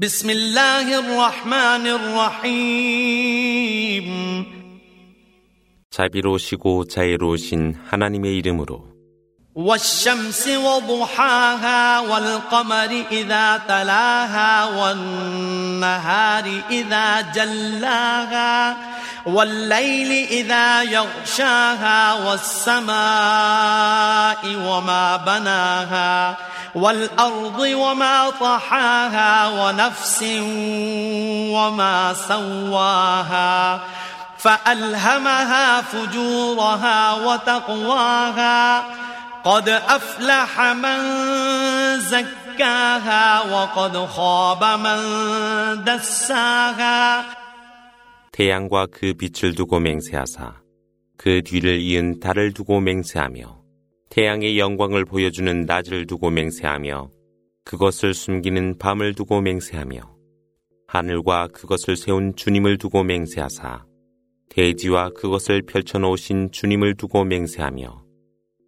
بسم الله الرحمن الرحيم 자비로우시고 자애로우신 하나님의 이름으로 والشمس وضحاها والقمر إذا تلاها والنهار إذا جلاها والليل إذا يغشاها والسماء وما بناها والأرض وما طحاها ونفس وما سواها فألهمها فجورها وتقواها قد أفلح من زكاها وقد خاب من دساها 태양과 그 빛을 두고 맹세하사 그 뒤를 이은 달을 두고 맹세하며 태양의 영광을 보여주는 낮을 두고 맹세하며 그것을 숨기는 밤을 두고 맹세하며 하늘과 그것을 세운 주님을 두고 맹세하사 대지와 그것을 펼쳐놓으신 주님을 두고 맹세하며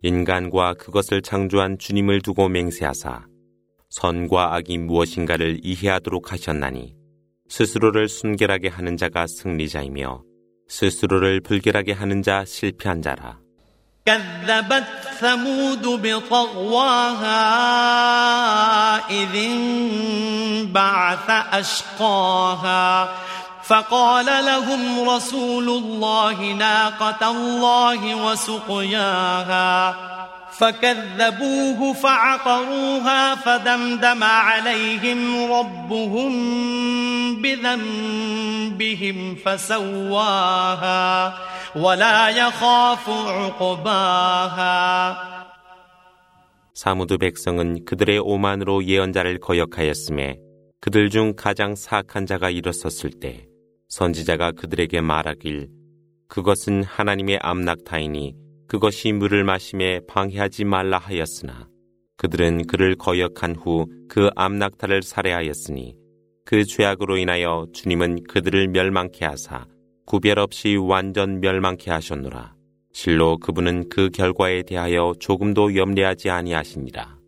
인간과 그것을 창조한 주님을 두고 맹세하사 선과 악이 무엇인가를 이해하도록 하셨나니 스스로를 순결하게 하는 자가 승리자이며 스스로를 불결하게 하는 자 실패한 자라. كذبت ثمود بطغواها إذ انبعث أشقاها فقال لهم رسول الله ناقة الله وسقياها فكذبوه فعقروها فدمدم عليهم ربهم بذنبهم فسواها ولا يخاف عقباها 사무드 백성은 그들의 오만으로 예언자를 거역하였음에 그들 중 가장 사악한 자가 일었었을 때 선지자가 그들에게 말하길 그것은 하나님의 암낙타이니 그것이 물을 마심에 방해하지 말라 하였으나 그들은 그를 거역한 후 그 암낙타를 살해하였으니 그 죄악으로 인하여 주님은 그들을 멸망케 하사 구별 없이 완전 멸망케 하셨노라. 실로 그분은 그 결과에 대하여 조금도 염려하지 아니하시니라.